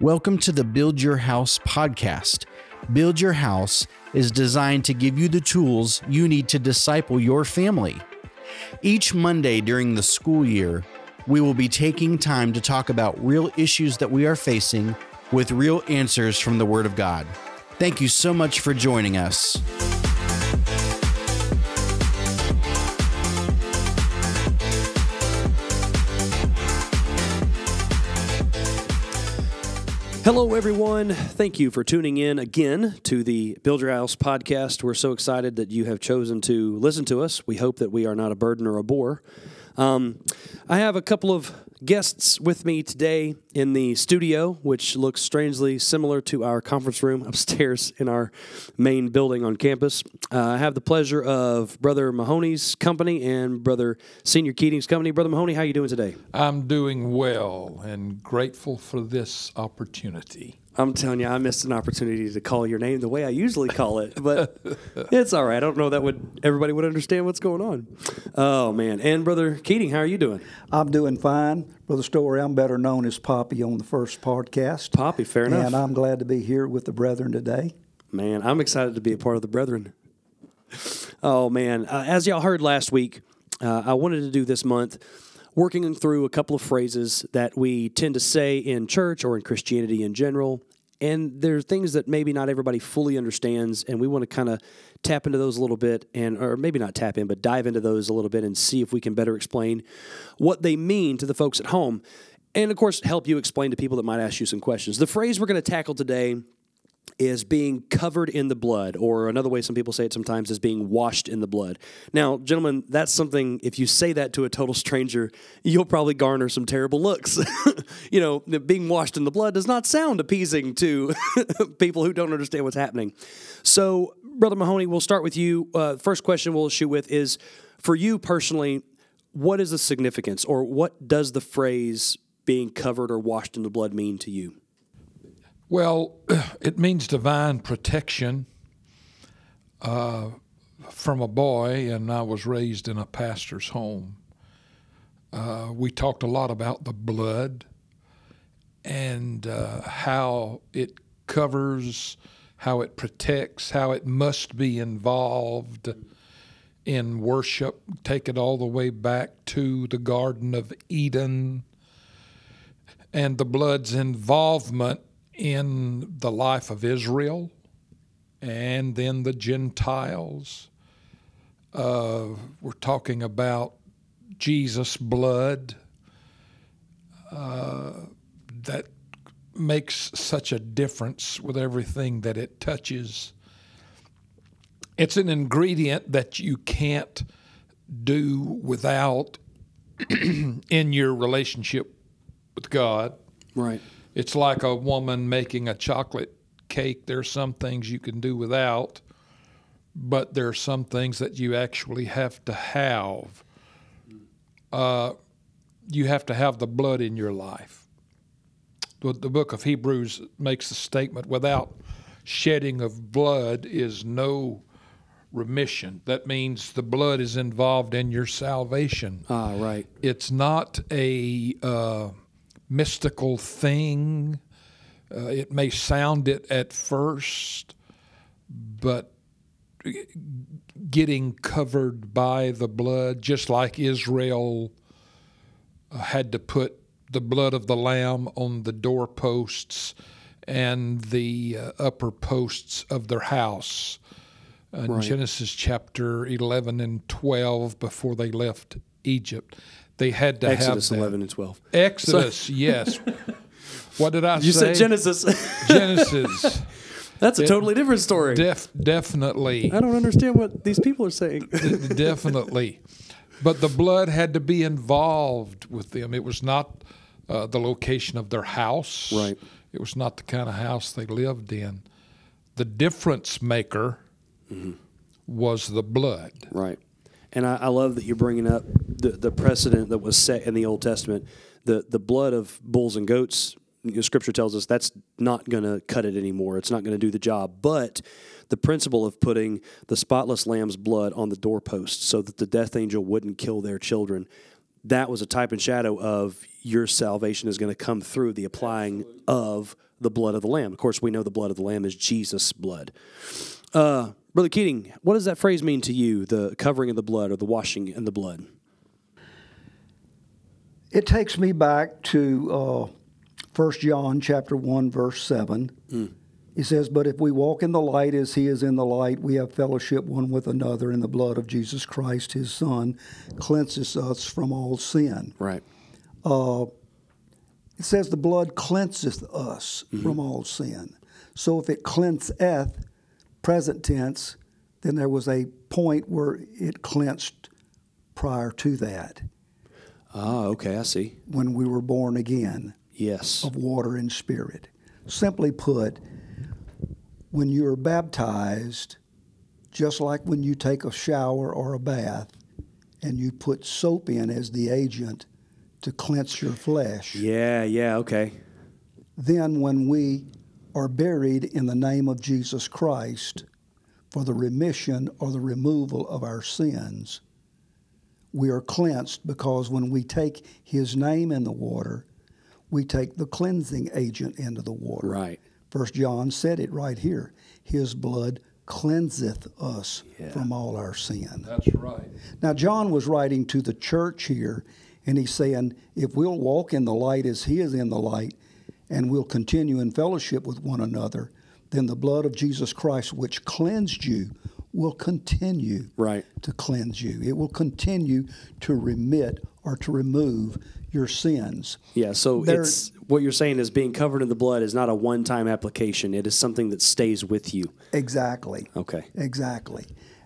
Welcome to the Build Your House podcast. Build Your House is designed to give you the tools you need to disciple your family. Each Monday during the school year, we will be taking time to talk about real issues that we are facing with real answers from the Word of God. Thank you so much for joining us. Hello, everyone. Thank you for tuning in again to the Build Your House podcast. We're so excited that you have chosen to listen to us. We hope that we are not a burden or a bore. Um, I have a couple of guests with me today in the studio, which looks strangely similar to our conference room upstairs in our main building on campus. Uh, I have the pleasure of Brother Mahoney's company and Brother Senior Keating's company. Brother Mahoney, how are you doing today? I'm doing well and grateful for this opportunity. I'm telling you, I missed an opportunity to call your name the way I usually call it, but it's all right. I don't know that would everybody would understand what's going on. Oh man! And brother Keating, how are you doing? I'm doing fine, brother Story. I'm better known as Poppy on the first podcast. Poppy, fair enough. And I'm glad to be here with the brethren today. Man, I'm excited to be a part of the brethren. Oh man! Uh, as y'all heard last week, uh, I wanted to do this month working through a couple of phrases that we tend to say in church or in Christianity in general. And there are things that maybe not everybody fully understands, and we want to kind of tap into those a little bit, and or maybe not tap in, but dive into those a little bit and see if we can better explain what they mean to the folks at home, and of course help you explain to people that might ask you some questions. The phrase we're going to tackle today is being covered in the blood, or another way some people say it sometimes is being washed in the blood. Now, gentlemen, that's something, if you say that to a total stranger, you'll probably garner some terrible looks. you know, being washed in the blood does not sound appeasing to people who don't understand what's happening. So, Brother Mahoney, we'll start with you. Uh, first question we'll shoot with is for you personally, what is the significance, or what does the phrase being covered or washed in the blood mean to you? Well, it means divine protection uh, from a boy, and I was raised in a pastor's home. Uh, we talked a lot about the blood and uh, how it covers, how it protects, how it must be involved in worship. Take it all the way back to the Garden of Eden and the blood's involvement in the life of Israel and then the Gentiles. Uh, we're talking about Jesus' blood uh, that makes such a difference with everything that it touches. It's an ingredient that you can't do without in your relationship with God. Right. It's like a woman making a chocolate cake. There's some things you can do without, but there are some things that you actually have to have. Uh, you have to have the blood in your life. The, the book of Hebrews makes the statement without shedding of blood is no remission. That means the blood is involved in your salvation. Ah, right. It's not a. Uh, mystical thing. Uh, it may sound it at first, but getting covered by the blood, just like Israel uh, had to put the blood of the lamb on the doorposts and the uh, upper posts of their house. In right. Genesis chapter 11 and 12, before they left Egypt, they had to have Exodus have 11 and 12. Exodus, so, yes. What did I you say? You said Genesis. Genesis. That's a it, totally different story. Def, definitely. I don't understand what these people are saying. definitely. But the blood had to be involved with them. It was not uh, the location of their house. Right. It was not the kind of house they lived in. The difference maker mm-hmm. was the blood. Right. And I, I, love that you're bringing up the, the precedent that was set in the Old Testament. The, the blood of bulls and goats, you know, Scripture tells us that's not going to cut it anymore. It's not going to do the job. But the principle of putting the spotless lamb's blood on the doorpost so that the death angel wouldn't kill their children, that was a type and shadow of your salvation is going to come through the applying of the blood of the Lamb. Of course, we know the blood of the Lamb is Jesus' blood. Uh, Brother Keating, what does that phrase mean to you, the covering of the blood or the washing in the blood? It takes me back to uh, 1 John chapter 1, verse 7. Hmm. He says, But if we walk in the light as he is in the light, we have fellowship one with another, and the blood of Jesus Christ, his Son, cleanses us from all sin. Right. Uh, it says the blood cleanseth us mm-hmm. from all sin. So if it cleanseth, present tense, then there was a point where it cleansed prior to that Ah, okay, I see. when we were born again Yes. of water and spirit. Simply put, when you are baptized, just like when you take a shower or a bath and you put soap in as the agent to cleanse your flesh, Yeah, yeah, okay. then when we are buried in the name of Jesus Christ for the remission or the removal of our sins, we are cleansed because when we take his name in the water, we take the cleansing agent into the water. Right. First John said it right here. His blood cleanseth us Yeah. from all our sin. That's right. Now, John was writing to the church here, and he's saying, if we'll walk in the light as he is in the light, and we'll continue in fellowship with one another, then the blood of Jesus Christ, which cleansed you, will continue Right. to cleanse you. It will continue to remit or to remove your sins. Yeah, so There- it's what you're saying is being covered in the blood is not a one-time application. It is something that stays with you. Exactly. Okay. Exactly.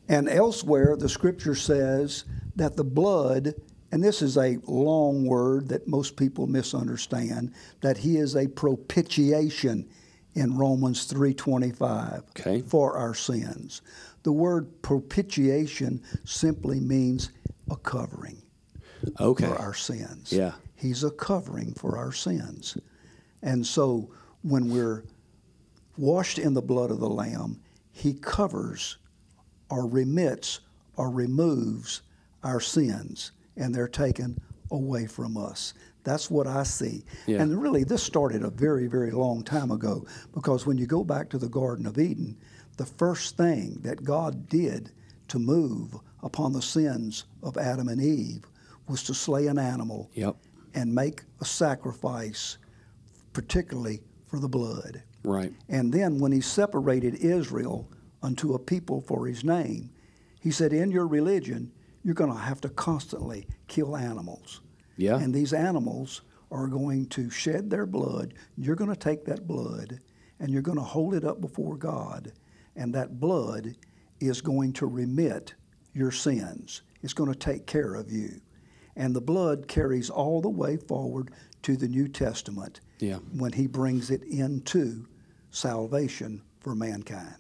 And elsewhere, the scripture says that the blood, and this is a long word that most people misunderstand, that he is a propitiation in Romans 3:25 Okay. for our sins. The word propitiation simply means a covering Okay. for our sins. Yeah. He's a covering for our sins. And so when we're washed in the blood of the Lamb, He covers or remits or removes our sins, and they're taken away from us. That's what I see. Yeah. And really, this started a very, very long time ago because when you go back to the Garden of Eden, the first thing that God did to move upon the sins of Adam and Eve was to slay an animal Yep. and make a sacrifice, particularly for the blood. Right. And then when he separated Israel unto a people for his name, he said, In your religion, you're going to have to constantly kill animals. Yeah. And these animals are going to shed their blood. You're going to take that blood and you're going to hold it up before God. And that blood is going to remit your sins, it's going to take care of you. And the blood carries all the way forward to the New Testament Yeah. when he brings it into salvation for mankind.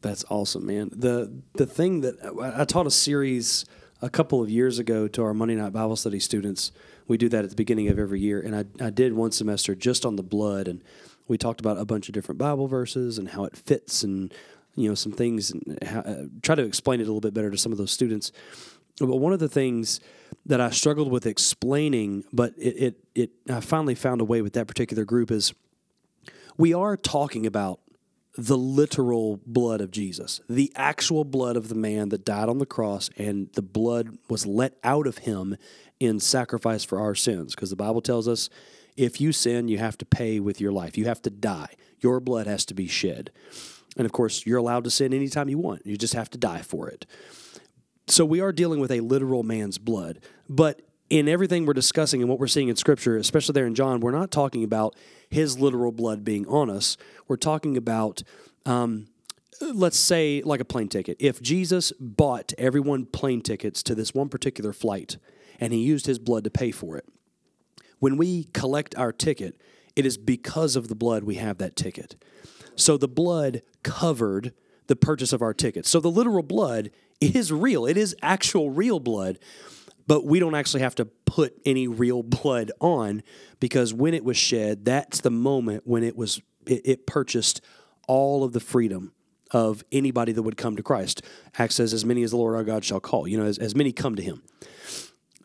That's awesome, man. The the thing that I I taught a series a couple of years ago to our Monday night Bible study students. We do that at the beginning of every year, and I, I did one semester just on the blood, and we talked about a bunch of different Bible verses and how it fits, and you know some things, and how, uh, try to explain it a little bit better to some of those students. But one of the things that I struggled with explaining, but it, it, it I finally found a way with that particular group is we are talking about the literal blood of Jesus, the actual blood of the man that died on the cross, and the blood was let out of him in sacrifice for our sins. Because the Bible tells us if you sin, you have to pay with your life, you have to die, your blood has to be shed. And of course, you're allowed to sin anytime you want, you just have to die for it. So we are dealing with a literal man's blood. But in everything we're discussing and what we're seeing in Scripture, especially there in John, we're not talking about his literal blood being on us. We're talking about, um, let's say, like a plane ticket. If Jesus bought everyone plane tickets to this one particular flight and he used his blood to pay for it, when we collect our ticket, it is because of the blood we have that ticket. So the blood covered the purchase of our tickets. So the literal blood is real. It is actual real blood, but we don't actually have to put any real blood on because when it was shed, that's the moment when it was it, it purchased all of the freedom of anybody that would come to Christ. Acts says, "As many as the Lord our God shall call." You know, as, as many come to Him.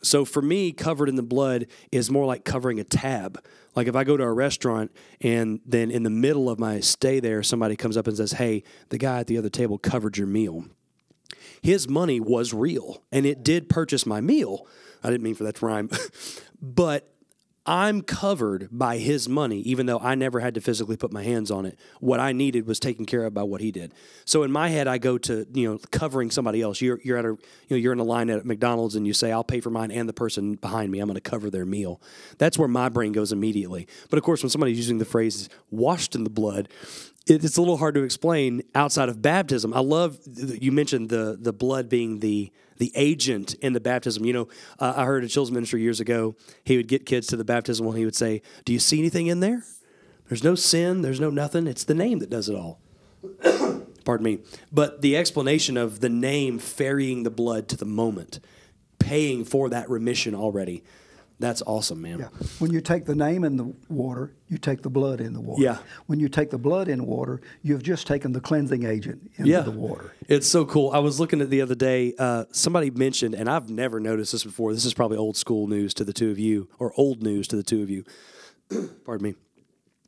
So for me, covered in the blood is more like covering a tab. Like if I go to a restaurant and then in the middle of my stay there, somebody comes up and says, Hey, the guy at the other table covered your meal. His money was real and it did purchase my meal. I didn't mean for that to rhyme, but I'm covered by his money, even though I never had to physically put my hands on it. What I needed was taken care of by what he did. So in my head, I go to you know covering somebody else. You're you're at a you know you're in a line at McDonald's and you say I'll pay for mine and the person behind me. I'm going to cover their meal. That's where my brain goes immediately. But of course, when somebody's using the phrase "washed in the blood," it's a little hard to explain outside of baptism. I love you mentioned the the blood being the the agent in the baptism. You know, uh, I heard a children's minister years ago. He would get kids to the baptism and he would say, "Do you see anything in there? There's no sin. There's no nothing. It's the name that does it all." Pardon me. But the explanation of the name ferrying the blood to the moment, paying for that remission already. That's awesome, man. Yeah. When you take the name in the water, you take the blood in the water. Yeah. When you take the blood in water, you've just taken the cleansing agent into yeah. the water. It's so cool. I was looking at the other day. Uh, somebody mentioned, and I've never noticed this before. This is probably old school news to the two of you, or old news to the two of you. Pardon me.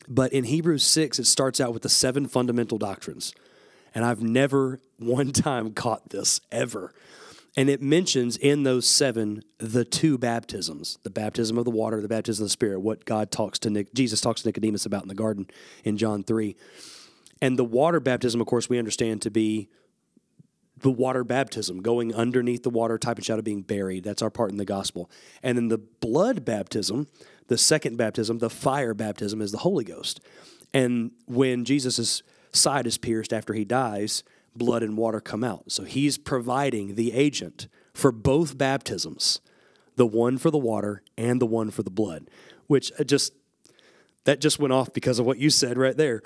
But in Hebrews 6, it starts out with the seven fundamental doctrines. And I've never one time caught this ever. And it mentions in those seven the two baptisms the baptism of the water, the baptism of the Spirit, what God talks to Nick, Jesus talks to Nicodemus about in the garden in John 3. And the water baptism, of course, we understand to be the water baptism, going underneath the water, type and of being buried. That's our part in the gospel. And then the blood baptism, the second baptism, the fire baptism, is the Holy Ghost. And when Jesus' side is pierced after he dies, blood and water come out. So he's providing the agent for both baptisms, the one for the water and the one for the blood, which just that just went off because of what you said right there.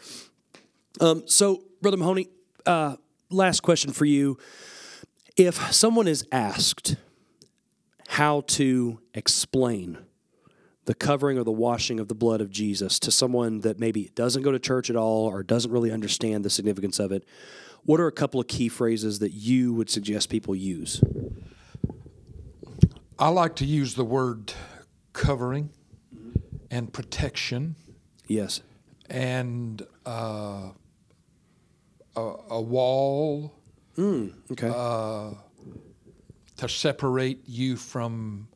Um, so, Brother Mahoney, uh, last question for you. If someone is asked how to explain the covering or the washing of the blood of Jesus to someone that maybe doesn't go to church at all or doesn't really understand the significance of it, what are a couple of key phrases that you would suggest people use? I like to use the word covering and protection Yes. and uh, a, a wall mm, Okay. Uh, to separate you from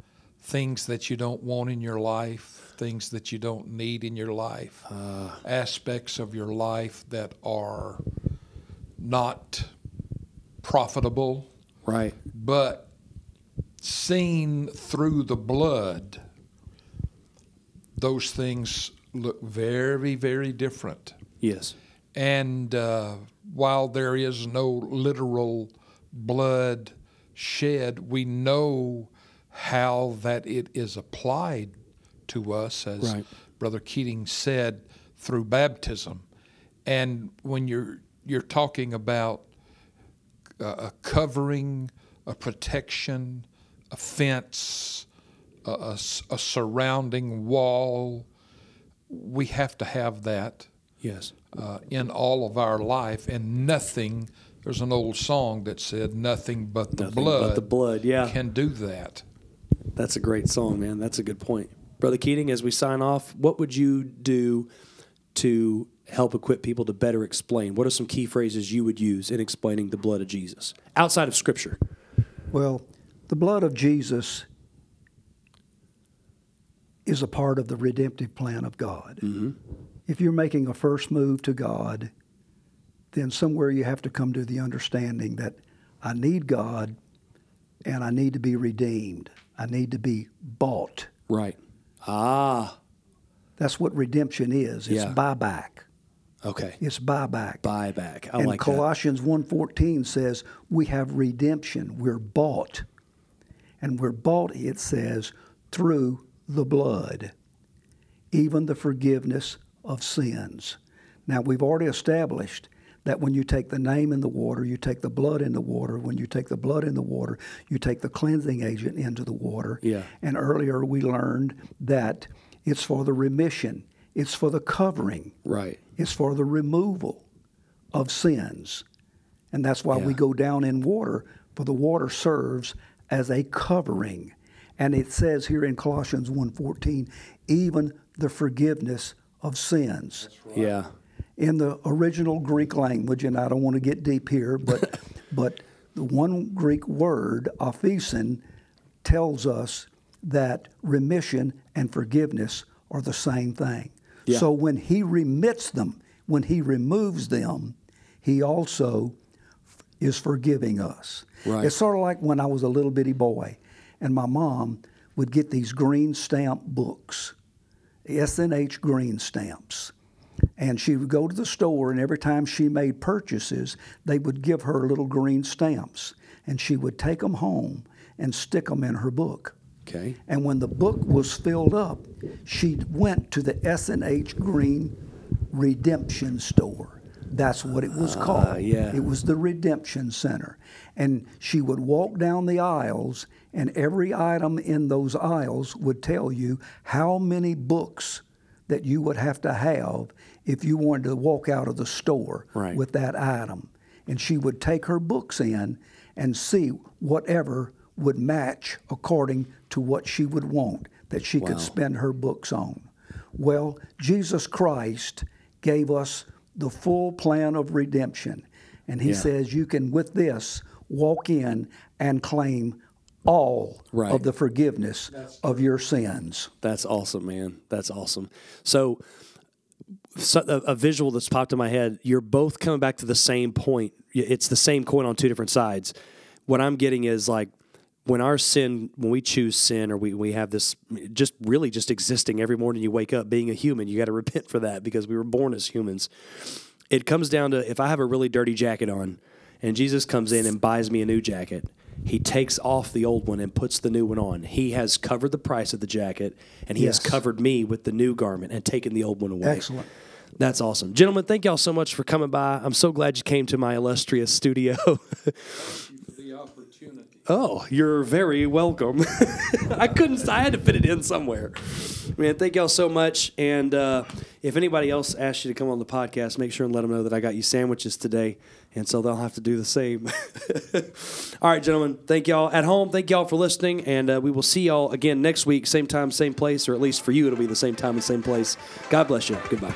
things that you don't want in your life, things that you don't need in your life, ah. aspects of your life that are not profitable, right. but seen through the blood, those things look very, very different. Yes. And uh, while there is no literal blood shed, we know how that it is applied to us, as Right. Brother Keating said, through baptism. And when you're you're talking about a, a covering, a protection, a fence, a surrounding wall, we have to have that Yes. uh, in all of our life, and nothing. There's an old song that said, "Nothing but the Nothing blood but the blood. Yeah. can do that." That's a great song, man. That's a good point. Brother Keating, as we sign off, what would you do to help equip people to better explain? What are some key phrases you would use in explaining the blood of Jesus outside of Scripture? Well, the blood of Jesus is a part of the redemptive plan of God. If you're making a first move to God, then somewhere you have to come to the understanding that I need God and I need to be redeemed. I need to be bought. Right. Ah, That's what redemption is. It's Yeah. buyback. Okay. It's buyback. Buyback. I and like that. Colossians 1:14 says we have redemption. We're bought. And we're bought, it says, through the blood, even the forgiveness of sins. Now, we've already established that when you take the name in the water, you take the blood in the water. When you take the blood in the water, you take the cleansing agent into the water. Yeah. And earlier we learned that it's for the remission, it's for the covering, Right. It's for the removal of sins. And that's why we go down in water, for the water serves as a covering. And it says here in Colossians 1:14, even the forgiveness of sins. Yeah. In the original Greek language, and I don't want to get deep here, but but the one Greek word, aphesin, tells us that remission and forgiveness are the same thing. Yeah. So when he remits them, when he removes them, he also is forgiving us. Right. It's sort of like when I was a little bitty boy, and my mom would get these green stamp books, S&H green stamps. And she would go to the store, and every time she made purchases, they would give her little green stamps. And she would take them home and stick them in her book. Okay. And when the book was filled up, she went to the S&H Green Redemption Store. That's what it was ah, called. yeah. It was the Redemption Center. And she would walk down the aisles, and every item in those aisles would tell you how many books that you would have to have if you wanted to walk out of the store Right. with that item. And she would take her books in and see whatever would match according to what she would want that she Wow. could spend her books on. Well, Jesus Christ gave us the full plan of redemption. And he Yeah. says you can, with this, walk in and claim all Right. of the forgiveness of your sins. That's awesome, man. That's awesome. So, so a, a visual that's popped in my head. You're both coming back to the same point. It's the same coin on two different sides. What I'm getting is like when our sin, when we choose sin, or we we have this just really just existing every morning. You wake up being a human. You got to repent for that because we were born as humans. It comes down to if I have a really dirty jacket on, and Jesus comes in and buys me a new jacket. He takes off the old one and puts the new one on. He has covered the price of the jacket, and he has covered me with the new garment and taken the old one away. Excellent. That's awesome. Gentlemen, thank y'all so much for coming by. I'm so glad you came to my illustrious studio. Oh, you're very welcome. I couldn't, I had to fit it in somewhere. Man, thank y'all so much. And uh, if anybody else asks you to come on the podcast, make sure and let them know that I got you sandwiches today. And so they'll have to do the same. All right, gentlemen. Thank y'all at home. Thank y'all for listening. And uh, we will see y'all again next week, same time, same place, or at least for you, it'll be the same time and same place. God bless you. Goodbye.